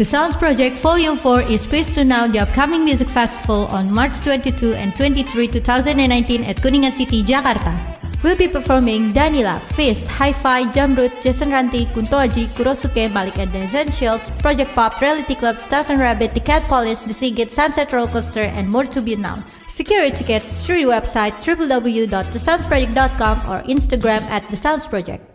The Sounds Project Volume 4 is pleased to announce the upcoming music festival on March 22 and 23, 2019 at Kuningan City, Jakarta. We'll be performing Danila, Fizz, Hi-Fi, Jamrut, Jason Ranti, Kunto Aji, Kurosuke, Malik and the Essentials, Project Pop, Reality Club, Stars and Rabbit, The Cat Police, The Seagate, Sunset Roller Coaster, and more to be announced. Secure tickets through your website www.thesoundsproject.com or Instagram at The Sounds Project.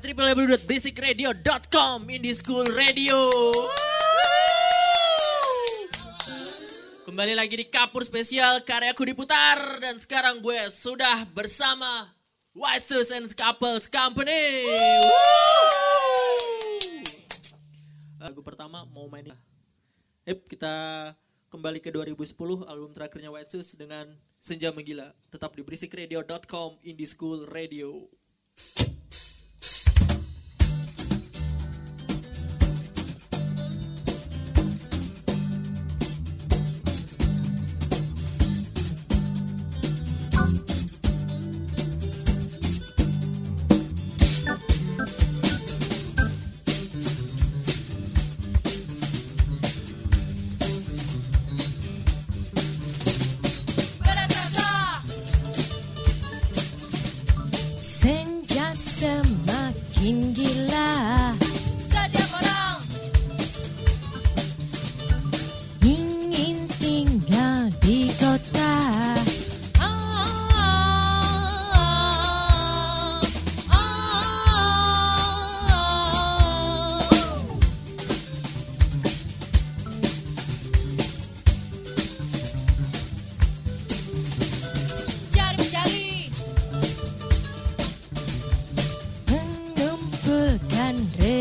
www.basicradio.com Indie School Radio. Kembali lagi di Kapur Spesial karyaku diputar dan sekarang gue sudah bersama White Shoes and Couples Company. Lagu pertama mau mainin. Ep, kita kembali ke 2010 album terakhirnya White Shoes dengan Senja Menggila. Tetap di basikradio.com Indie School Radio.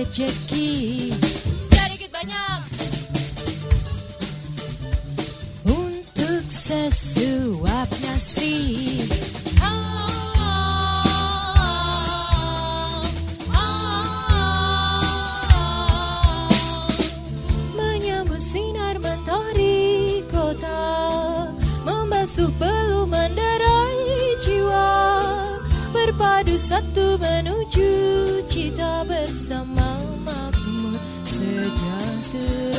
Rejeki sedikit banyak. Untuk sesuap nasi. Menyambut sinar mentari kota. Membasuh peluh menderai jiwa. Berpadu satu menuju cita bersama sejahtera Menyambut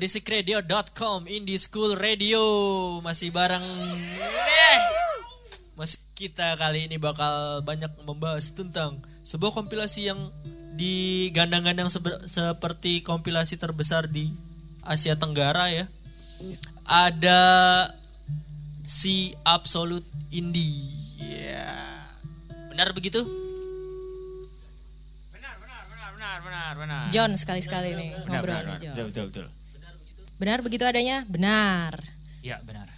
www.berisikradio.com Indie School Radio masih bareng eh, masih kita kali ini bakal banyak membahas tentang sebuah kompilasi yang digandang-gandang seperti kompilasi terbesar di Asia Tenggara ya ada si Absolute Indie ya benar begitu Benar, benar, benar, benar, benar, benar. John sekali-sekali nih Benar, ngobrol benar, nih, benar. John. Betul, betul, betul. Benar begitu adanya? Benar. Ya, benar.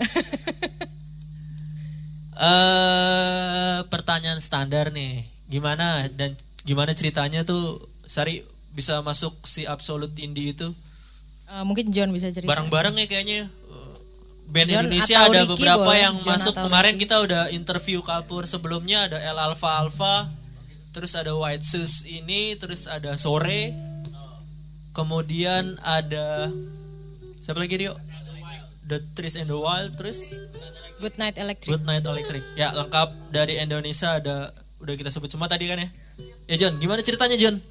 eh pertanyaan standar nih. Gimana dan gimana ceritanya tuh Sari bisa masuk si Absolute Indie itu Eh, mungkin John bisa cerita. bareng-bareng ya kayaknya. Eh, Band John Indonesia ada Ricky beberapa boleh, yang John masuk kemarin Ricky. kita udah interview Kapur sebelumnya ada El Alpha Alpha, terus ada White Shoes ini, terus ada Sore, kemudian ada siapa lagi Rio? The Trees and the Wild, terus Good Night Electric. Good Night Electric. Ya, lengkap dari Indonesia ada udah kita sebut semua tadi kan ya. Ya John, gimana ceritanya John?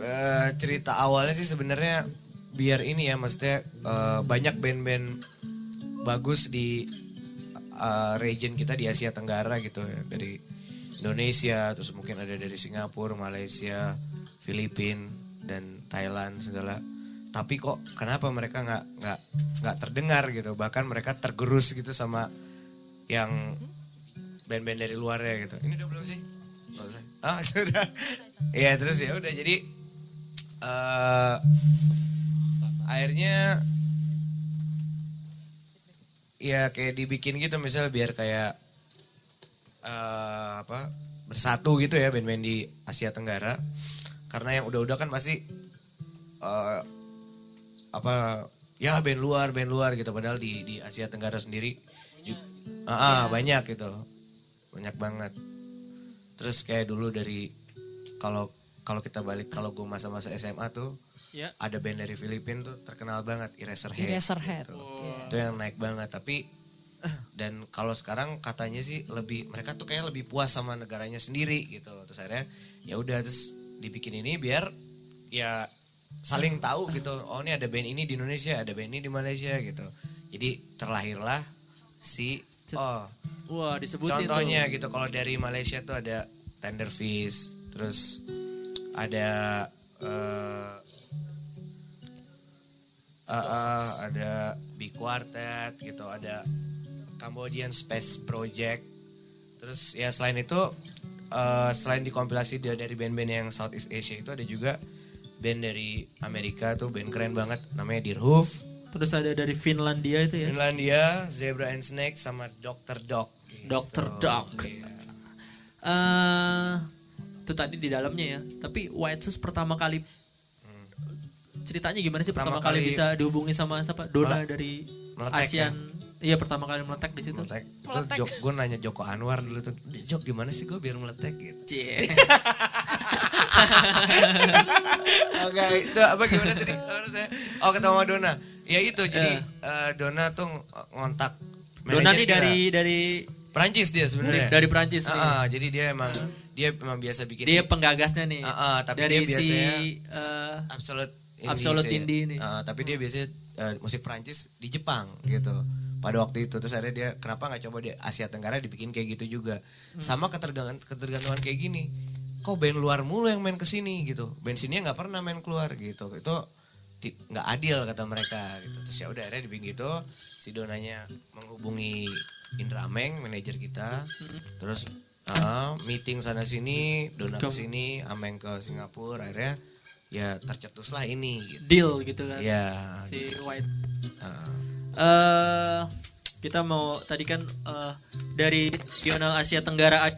Eh, cerita awalnya sih sebenarnya biar ini ya maksudnya eh, banyak band-band bagus di eh, region kita di Asia Tenggara gitu ya dari Indonesia terus mungkin ada dari Singapura, Malaysia, Filipina dan Thailand segala. Tapi kok kenapa mereka nggak nggak nggak terdengar gitu bahkan mereka tergerus gitu sama yang band-band dari luarnya gitu. Ini udah belum sih? Nggak usah. Ah sudah. Iya terus ya udah jadi eh akhirnya ya kayak dibikin gitu misal biar kayak eh apa bersatu gitu ya band-band di Asia Tenggara karena yang udah-udah kan pasti eh apa ya band luar band luar gitu. Padahal di di Asia Tenggara sendiri ju- ah, ah, banyak gitu. Banyak banget. Terus kayak dulu dari kalau kalau kita balik kalau gue masa-masa SMA tuh Ya. ada band dari Filipina tuh terkenal banget Eraserhead Eraserhead. gitu. itu yang naik banget. Tapi dan kalau sekarang katanya sih lebih mereka tuh kayak lebih puas sama negaranya sendiri gitu. Terus akhirnya ya udah terus dibikin ini biar ya saling tahu gitu oh ini ada band ini di Indonesia ada band ini di Malaysia gitu jadi terlahirlah si oh Wah, disebutin Contohnya tuh. gitu kalau dari Malaysia tuh ada Tender Fish, terus ada eh eh, eh, ada Big Quartet gitu, ada Cambodian Space Project. Terus ya selain itu eh, selain dikompilasi dia dari band-band yang Southeast Asia itu ada juga band dari Amerika tuh band keren banget namanya Deerhoof. Terus ada dari Finlandia itu ya. Finlandia, Zebra and Snake sama Dr. Dog. gitu. Dr. Dog. Iya. Eh, itu tadi di dalamnya ya. Tapi White Shoes pertama kali ceritanya gimana sih pertama, Pertama kali, kali- bisa dihubungi sama siapa? Dona Mele- dari meletek ASEAN. Iya pertama kali meletek di situ. meletek itu jok gue nanya Joko Anwar dulu tuh jok gimana sih gue biar meletek gitu Cie. oke itu apa gimana tadi oh ketemu sama Dona ya itu jadi eh, Dona tuh ngontak Dona nih dari dari Perancis dia sebenarnya dari Perancis nih. Ah, ah, jadi dia emang dia emang biasa bikin dia penggagasnya nih. Ah, ah, tapi dari dia biasanya si eh, absolute Absolute sih. indie ini. Ah, tapi dia biasanya eh, musik Perancis di Jepang gitu pada waktu itu. Terus akhirnya dia kenapa nggak coba di Asia Tenggara dibikin kayak gitu juga? Sama ketergantungan ketergantungan kayak gini. Kok band luar mulu yang main ke sini gitu? Band sini nggak pernah main keluar gitu. Itu nggak adil kata mereka gitu. Terus ya udah akhirnya dibikin gitu. Si Donanya menghubungi Indra Ameng manajer kita. Terus ah, meeting sana sini Dona ke sini Ameng ke Singapura. Akhirnya ya tercetuslah ini gitu. Deal gitu kan. ya Si gitu. White. Ah. Eh kita mau tadi kan eh, dari regional Asia Tenggara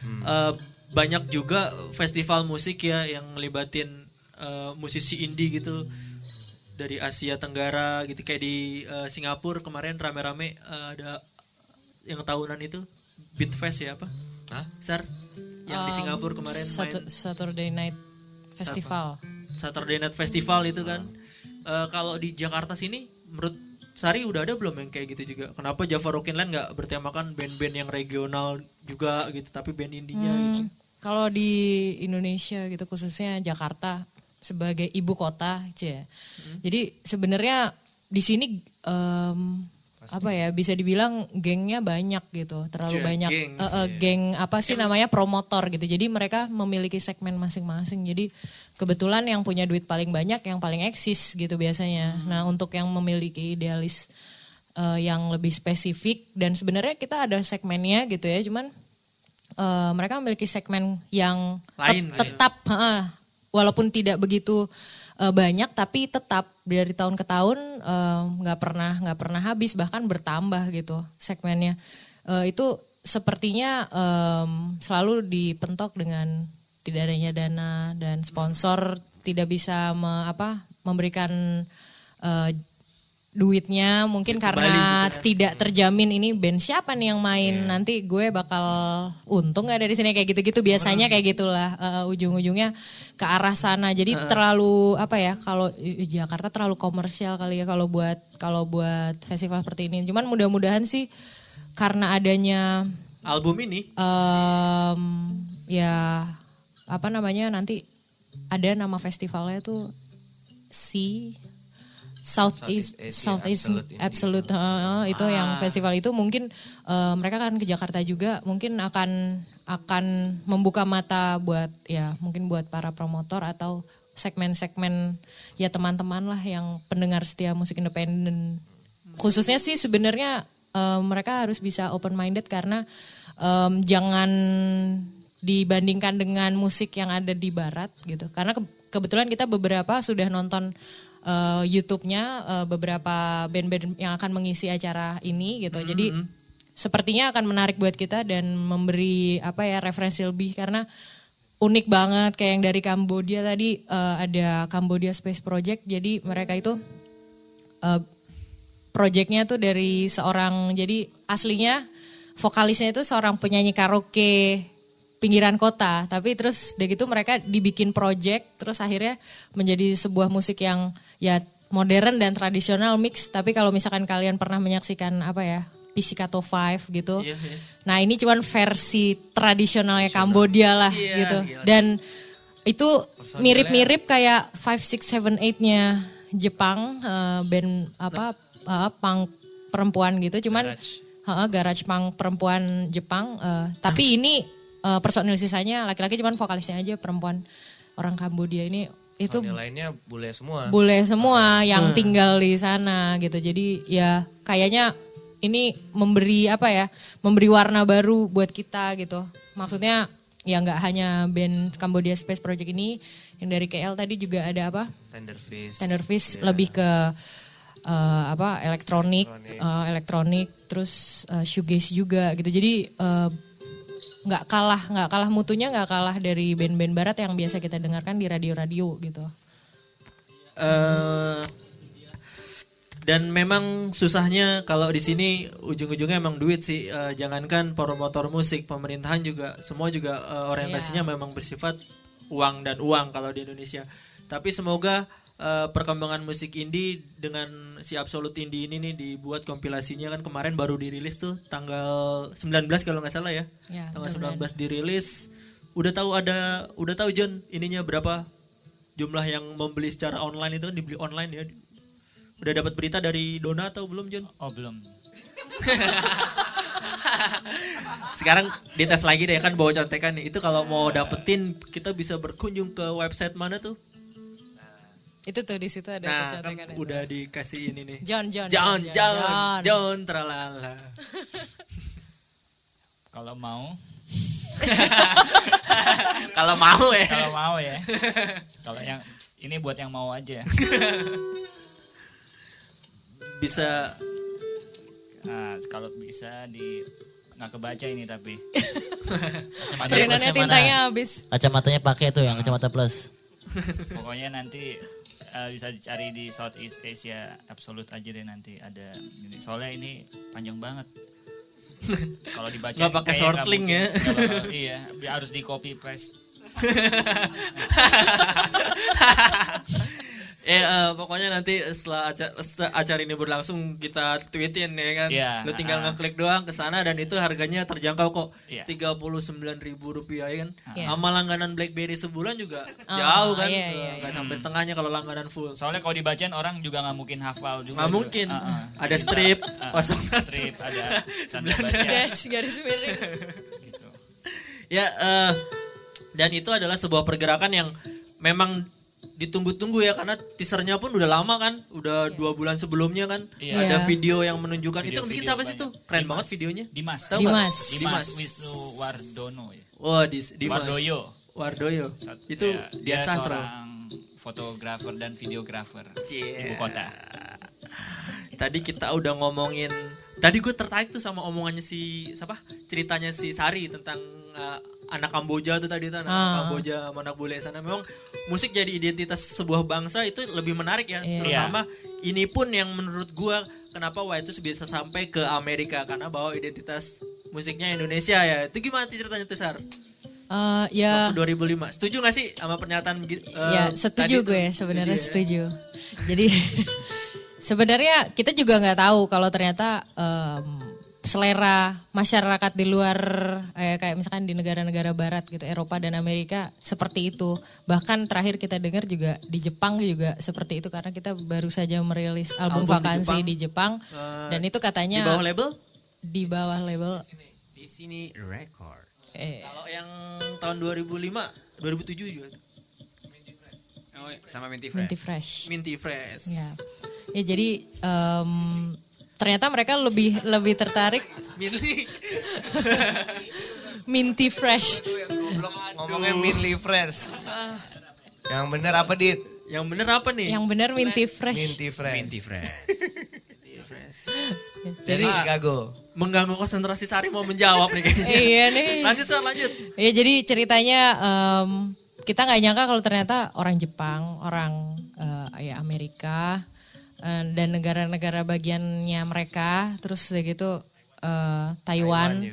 Hmm. eh, banyak juga festival musik ya yang ngelibatin eh, musisi indie gitu dari Asia Tenggara gitu kayak di eh, Singapura kemarin rame-rame eh, ada yang tahunan itu Beat Fest ya apa? Hah? Sar yang di Um, Singapura kemarin main Satu- Saturday Night Festival. Saturday Night Festival itu kan. Eh, kalau di Jakarta sini menurut Sari udah ada belum yang kayak gitu juga? Kenapa Java Rockin Land nggak bertemakan band-band yang regional juga gitu, tapi band indinya gitu? Hmm, Kalau di Indonesia gitu khususnya Jakarta sebagai ibu kota, cie. Jadi sebenarnya di sini em, apa ya bisa dibilang gengnya banyak gitu, terlalu Cie, banyak geng. eh, eh, geng apa sih namanya promotor gitu. Jadi mereka memiliki segmen masing-masing. Jadi kebetulan yang punya duit paling banyak yang paling eksis gitu biasanya. Nah untuk yang memiliki idealis eh, yang lebih spesifik dan sebenarnya kita ada segmennya gitu ya, cuman eh, mereka memiliki segmen yang Lain gitu. tetap heeh, walaupun tidak begitu eh, banyak tapi tetap dari tahun ke tahun nggak pernah nggak pernah habis bahkan bertambah gitu segmennya Eh, itu sepertinya em, selalu dipentok dengan tidak adanya dana dan sponsor tidak bisa me- apa memberikan eh, duitnya mungkin karena tidak terjamin ini band siapa nih yang main nanti gue bakal untung nggak dari sini? Kayak gitu-gitu biasanya kayak gitulah eh, ujung-ujungnya ke arah sana. Jadi terlalu apa ya kalau Jakarta terlalu komersial kali ya kalau buat kalau buat festival seperti ini. Cuman mudah-mudahan sih karena adanya Album ini? Em ya apa namanya nanti ada nama festivalnya tuh si Southeast Southeast Absolute Absolute, heeh, itu yang festival itu. Mungkin eh, mereka kan ke Jakarta juga. Mungkin akan akan membuka mata buat ya mungkin buat para promotor atau segmen-segmen ya teman-teman lah yang pendengar setia musik independen. Khususnya sih sebenarnya eh, mereka harus bisa open minded karena em, jangan dibandingkan dengan musik yang ada di barat gitu. Karena ke- kebetulan kita beberapa sudah nonton eh, YouTube-nya eh, beberapa band-band yang akan mengisi acara ini gitu. Jadi sepertinya akan menarik buat kita dan memberi apa ya referensi lebih. Karena unik banget kayak yang dari Kambodia tadi eh, ada Cambodia Space Project. Jadi mereka itu eh, projectnya tuh dari seorang jadi aslinya vokalisnya itu seorang penyanyi karaoke pinggiran kota. Tapi terus dari gitu mereka dibikin project terus akhirnya menjadi sebuah musik yang ya modern dan tradisional mix. Tapi kalau misalkan kalian pernah menyaksikan apa ya Pizzicato Five gitu. Iya, iya. nah ini cuman versi tradisionalnya Kambodia lah Iya, gitu. gila. dan itu mirip-mirip kayak five six seven eight-nya Jepang eh, band apa eh, punk perempuan gitu. Cuman Garage. Heeh, garage punk perempuan Jepang eh, tapi ini eh, personil sisanya laki-laki cuman vokalisnya aja perempuan orang Kambodia ini itu Personil lainnya bule semua. bule semua yang tinggal di sana gitu. Jadi ya kayaknya ini memberi apa ya, memberi warna baru buat kita gitu. Maksudnya ya nggak hanya band Cambodia Space Project ini, yang dari KL tadi juga ada apa? Tenderfish. Tenderfish Iya. lebih ke eh, apa elektronik, Elektronik. elektronik, terus eh, shoegaze juga gitu. Jadi eh, nggak kalah nggak kalah mutunya nggak kalah dari band-band barat yang biasa kita dengarkan di radio-radio gitu. eh dan memang susahnya kalau di sini ujung-ujungnya emang duit sih. Eh, jangankan promotor musik, pemerintahan juga semua juga eh, orientasinya memang bersifat uang dan uang kalau di Indonesia. Tapi semoga eh, perkembangan musik indie dengan si Absolute Indie ini nih dibuat kompilasinya kan kemarin baru dirilis tuh tanggal 19 kalau nggak salah ya. Ya, tanggal mudah-mudahan. 19 dirilis. Udah tahu ada udah tahu John ininya berapa jumlah yang membeli secara online itu kan dibeli online ya. Udah dapat berita dari Dona atau belum John? Oh belum. Sekarang dites lagi deh kan bawa contekan nih. Itu kalau mau dapetin kita bisa berkunjung ke website mana tuh? Itu tuh di situ ada Nah, kan udah dikasih ini nih. John, John, John, John, John, John. John, tralala. Kalau mau, Kalau mau ya. kalau mau ya. Kalau yang ini buat yang mau aja. Bisa Nah, kalau bisa di nggak kebaca ini tapi. Perinannya tintanya habis. Kacamatanya pakai tuh yang kacamata plus. Pokoknya nanti eh, bisa dicari di Southeast Asia Absolute aja deh nanti ada ini. Soalnya ini panjang banget. Kalau dibaca Nggak pakai kayak short nggak link mungkin. ya. Bakal- iya, harus di copy paste. Eh eh, pokoknya nanti setelah acara, setelah acara ini berlangsung kita tweetin ya kan. Iya, Lu tinggal ah. ngeklik doang ke sana dan itu harganya terjangkau kok. Iya. Tiga puluh sembilan ribu rupiah ya kan. Iya. Sama langganan BlackBerry sebulan juga Oh, jauh kan. iya, Eh, iya, nggak sampai setengahnya kalau langganan full. Soalnya kalau dibacain orang juga nggak mungkin hafal juga. Nggak juga. mungkin. Ah, ah. Ada strip Ah, kosong strip ada tanda baca Dash garis miring. gitu. Ya, eh, dan itu adalah sebuah pergerakan yang memang ditunggu-tunggu ya karena teasernya pun udah lama kan, udah dua bulan sebelumnya kan, Iya. ada Iya. video yang menunjukkan itu Video-video mungkin siapa sih tuh? Keren Dimas. banget videonya. Dimas. Tahu nggak? Dimas. Dimas Wisnu Wardono ya. Wah, di, Dimas. Wardoyo. Wardoyo. Sat- Itu ya, dia Sastra. seorang fotografer dan videografer Cie. ibu kota. Tadi kita udah ngomongin Tadi gue tertarik tuh sama omongannya si siapa? Ceritanya si Sari tentang uh, anak Kamboja tuh tadi tuh anak Ah. Kamboja anak bule sana. Memang musik jadi identitas sebuah bangsa itu lebih menarik ya. Iya. Terutama ini pun yang menurut gua kenapa White bisa sampai ke Amerika karena bawa identitas musiknya Indonesia ya. Itu gimana ceritanya tuh Sar? Eh, ya Waktu 2005. Setuju gak sih sama pernyataan eh, ya setuju tadi gue sebenarnya ya? setuju. Jadi sebenarnya kita juga nggak tahu kalau ternyata em, selera masyarakat di luar eh, kayak misalkan di negara-negara barat gitu Eropa dan Amerika seperti itu. Bahkan terakhir kita dengar juga di Jepang juga seperti itu karena kita baru saja merilis album, Album di vakansi Jepang. di Jepang, dan itu katanya Di bawah label? di bawah label Di sini record. eh, Kalau yang tahun 2005, 2007 juga. Oh, sama Minty Minty Fresh. Fresh. Minty Fresh. Ya, ya jadi em, ternyata mereka lebih lebih tertarik Minty. Minty Fresh. Ngomongnya Minly Fresh. Yang bener apa dit? yang bener apa nih? Yang benar Minty Fresh. Minty Fresh. Minty Fresh. Dari Chicago. Mengganggu konsentrasi Sari mau menjawab nih kayaknya. iya nih. Lanjut Sar, lanjut. Ya jadi ceritanya em, kita nggak nyangka kalau ternyata orang Jepang, orang eh, ya Amerika eh, dan negara-negara bagiannya mereka, terus udah gitu eh, Taiwan.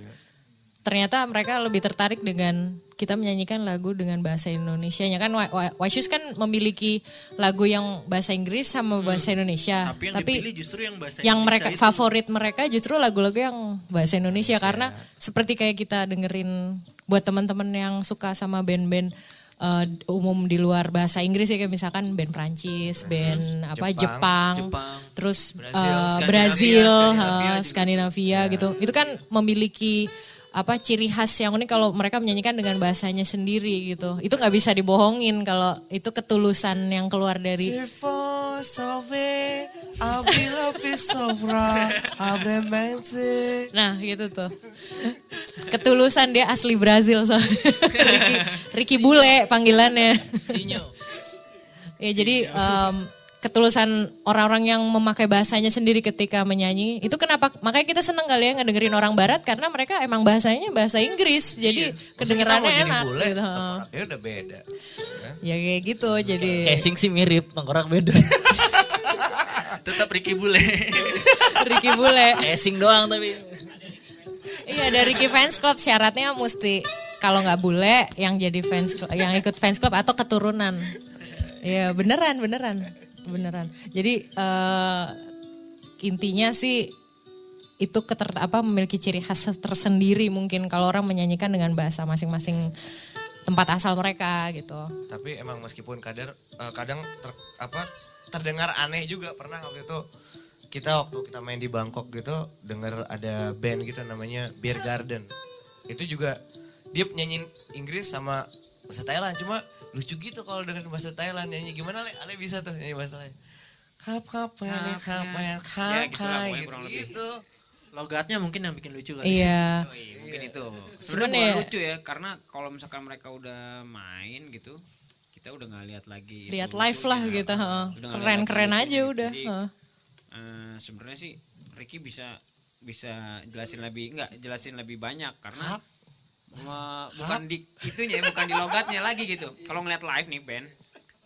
Ternyata mereka lebih tertarik dengan kita menyanyikan lagu dengan bahasa Indonesia-nya kan Wa- Wa- Washus kan memiliki lagu yang bahasa Inggris sama bahasa Indonesia. Tapi yang dipilih justru yang bahasa yang Indonesia mereka itu. favorit mereka justru lagu-lagu yang bahasa Indonesia karena seperti kayak kita dengerin buat teman-teman yang suka sama band-band eh, umum di luar bahasa Inggris ya kayak misalkan band Prancis, band apa Jepang, Jepang. terus Brazil, eh, Skandinavia, Brazil, Skandinavia eh, Skandinavia gitu. Itu kan memiliki apa ciri khas yang unik kalau mereka menyanyikan dengan bahasanya sendiri gitu. Itu nggak bisa dibohongin kalau itu ketulusan yang keluar dari Nah gitu tuh. Ketulusan dia asli Brazil soalnya. Ricky, Ricky Bule panggilannya. ya jadi em, ketulusan orang-orang yang memakai bahasanya sendiri ketika menyanyi itu kenapa makanya kita seneng kali ya ngedengerin orang barat karena mereka emang bahasanya bahasa Inggris jadi kedengerannya enak gitu. Ya udah beda. ya kayak gitu jadi Casing sih mirip, tengkorak beda. Tetap Ricky Bule. Ricky Bule Casing doang tapi. Iya dari Ricky Fans Club syaratnya mesti kalau nggak bule yang jadi fans cl- yang ikut fans club atau keturunan. Iya beneran beneran beneran. Jadi eh, intinya sih itu keter apa memiliki ciri khas tersendiri mungkin kalau orang menyanyikan dengan bahasa masing-masing tempat asal mereka gitu. Tapi emang meskipun kadar eh, kadang ter- apa terdengar aneh juga pernah waktu itu kita waktu kita main di Bangkok gitu dengar ada band gitu namanya Beer Garden. Itu juga dia nyanyiin Inggris sama bahasa Thailand cuma lucu gitu kalau dengan bahasa Thailand nyanyi gimana le Ale bisa tuh nyanyi bahasa Thailand. Kap kap pene kap Ya, kap gitu gitu, gitu. Logatnya mungkin yang bikin lucu kan. Iya. Oh, iya, mungkin itu. Sebenarnya ya- lucu ya, karena kalau misalkan mereka udah main gitu, kita udah nggak lihat lagi. Lihat live lah gitu, Keren-keren lihat aja lucunya. udah, eh, sebenarnya sih Ricky bisa bisa jelasin lebih enggak jelasin lebih banyak karena me- bukan di itunya bukan di logatnya lagi gitu. Kalau ngeliat live nih band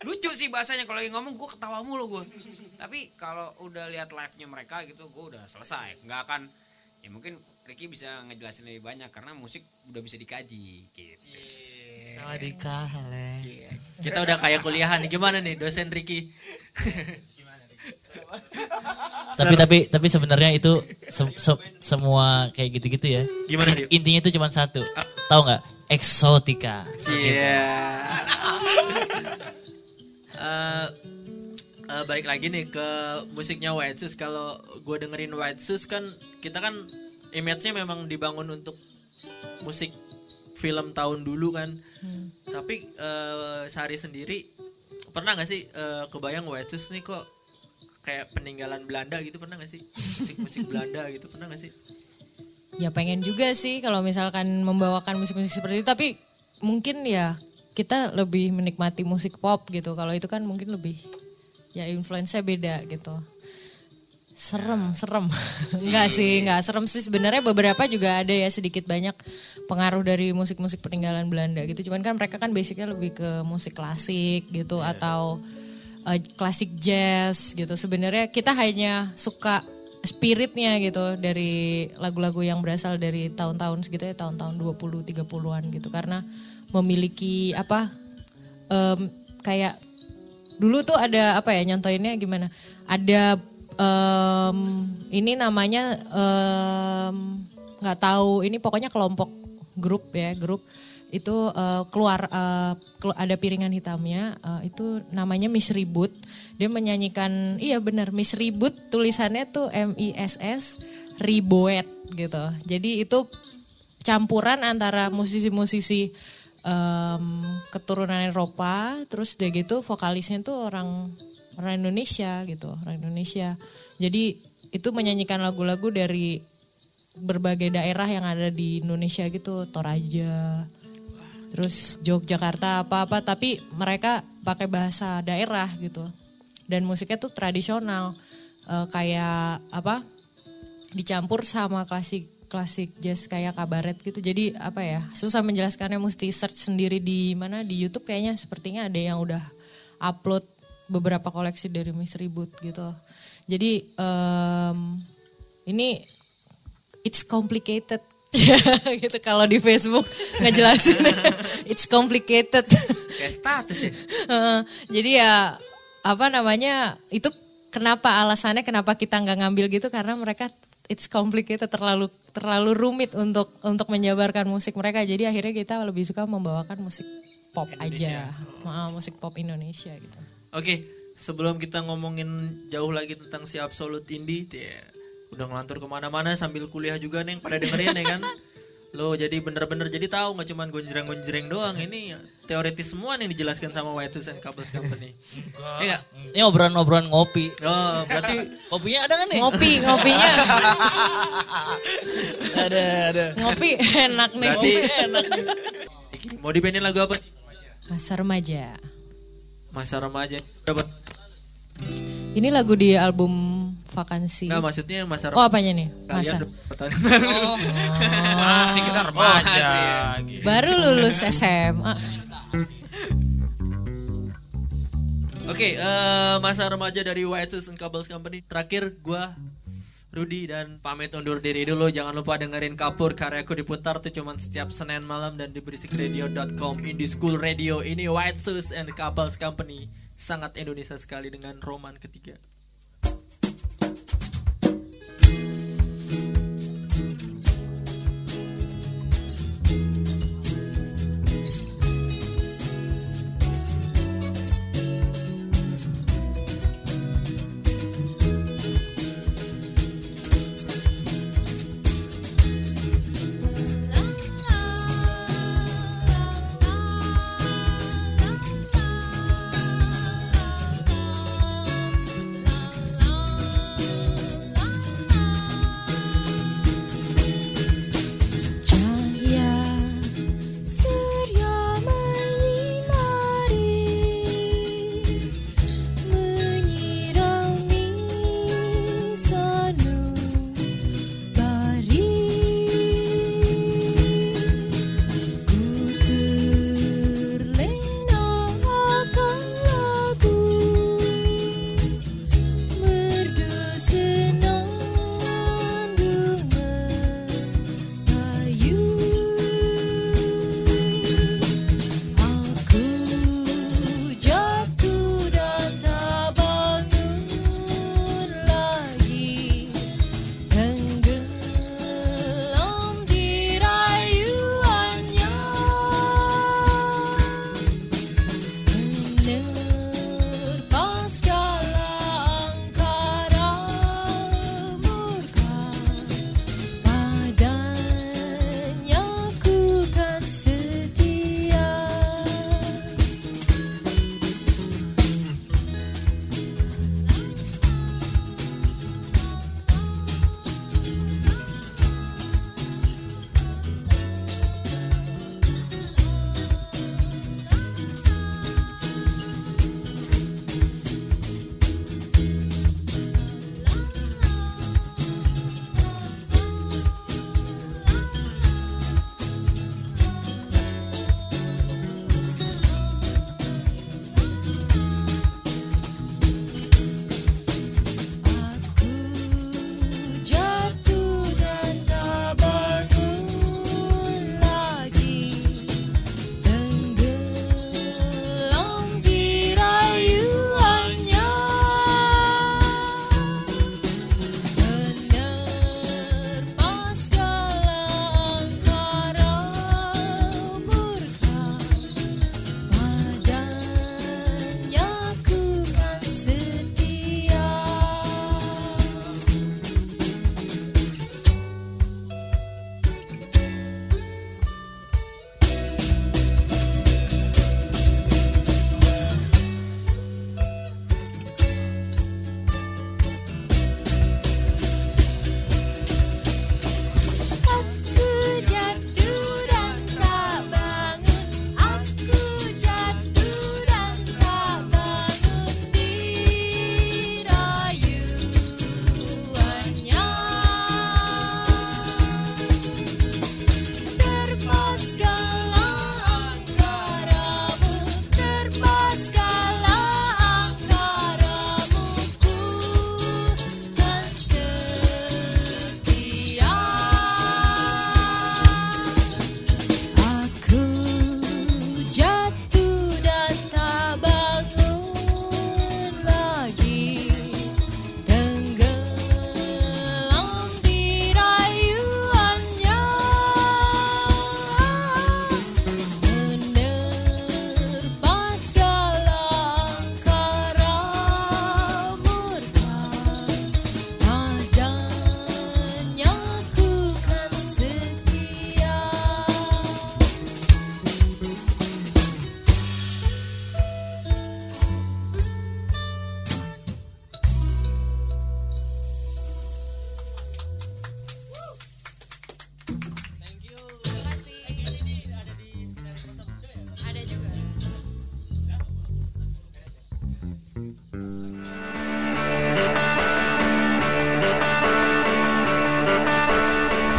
lucu sih bahasanya kalau lagi ngomong gue ketawa mulu gue tapi kalau udah lihat live nya mereka gitu gue udah selesai. Nggak akan ya mungkin Ricky bisa ngejelasin lebih banyak karena musik udah bisa dikaji gitu. Sawadika, hale. Kita udah kayak kuliahan nih. Gimana nih dosen Ricky? Tapi tapi tapi sebenarnya itu se- se- semua kayak gitu-gitu ya. Gimana, Dio? Intinya itu cuma satu. Tahu nggak? Eksotika. Iya. Eh, eh, balik lagi nih ke musiknya White Shoes. Kalau gue dengerin White Shoes kan kita kan image-nya memang dibangun untuk musik film tahun dulu kan. Tapi eh, Sari sendiri pernah nggak sih eh, kebayang White Shoes nih kok kayak peninggalan Belanda gitu pernah nggak sih musik-musik Belanda gitu pernah nggak sih? Ya pengen juga sih kalau misalkan membawakan musik-musik seperti itu tapi mungkin ya kita lebih menikmati musik pop gitu. Kalau itu kan mungkin lebih ya influence beda gitu. Serem, serem. enggak sih, enggak serem sih sebenarnya beberapa juga ada ya sedikit banyak pengaruh dari musik-musik peninggalan Belanda gitu. Cuman kan mereka kan basicnya lebih ke musik klasik gitu atau uh, klasik jazz gitu. Sebenarnya kita hanya suka spiritnya gitu dari lagu-lagu yang berasal dari tahun-tahun segitu ya tahun-tahun 20 30-an gitu. Karena memiliki apa em, kayak dulu tuh ada apa ya nyontoinnya gimana? Ada em, ini namanya nggak tahu. Ini pokoknya kelompok grup ya grup itu eh, keluar kelu- ada piringan hitamnya eh, itu namanya Miss Ribut. Dia menyanyikan iya benar Miss Ribut tulisannya tuh M I S S Riboet gitu. Jadi itu campuran antara musisi-musisi em, keturunan Eropa terus dia gitu vokalisnya tuh orang orang Indonesia gitu orang Indonesia. Jadi itu menyanyikan lagu-lagu dari berbagai daerah yang ada di Indonesia gitu Toraja terus Yogyakarta apa-apa tapi mereka pakai bahasa daerah gitu. Dan musiknya tuh tradisional Eh, kayak apa dicampur sama klasik klasik jazz kayak kabaret gitu. Jadi apa ya susah menjelaskannya mesti search sendiri di mana di YouTube kayaknya sepertinya ada yang udah upload beberapa koleksi dari Miss Ribut gitu. Jadi em, ini it's complicated gitu kalau di Facebook ngejelasin it's complicated. Kayak status ya. Jadi ya apa namanya itu kenapa alasannya kenapa kita nggak ngambil gitu? Karena mereka it's complicated terlalu terlalu rumit untuk untuk menjabarkan musik mereka. Jadi akhirnya kita lebih suka membawakan musik pop aja. Maaf, musik pop Indonesia gitu. Oke, sebelum kita ngomongin jauh lagi tentang si Absolute Indie, ya, udah ngelantur ke mana-mana sambil kuliah juga nih pada dengerin ya kan. Lo jadi bener-bener jadi tahu nggak cuman gonjreng-gonjreng doang ini teoritis semua nih dijelaskan sama White House and Cables Company. Iya nggak? Ini obrolan-obrolan ngopi. Oh, berarti Kopinya ada kan nih? ngopi ngopinya ada, ada. ngopi enak nih berarti mau dibanding lagu apa? masa remaja Masa remaja. Dapat. ini lagu di album vakansi Nggak maksudnya masa oh apanya nih masa oh masih kita remaja gitu. baru lulus SMA Oke, eh, masa remaja dari White House and Cables Company. Terakhir gua Rudi dan pamit undur diri dulu. Jangan lupa dengerin Kapur karyaku diputar tuh cuman setiap Senin malam dan di beristikradio.com Indie School Radio. Ini White Shoes and Cables Company. Sangat Indonesia sekali dengan roman ketiga.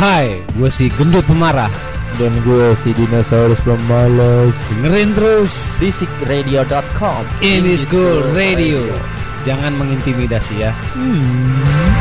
Hai, gue si gendut pemarah dan gue si dinosaurus pemalas. Dengerin terus fisikradio.com. Ini school radio. radio. Jangan mengintimidasi ya. Hmm.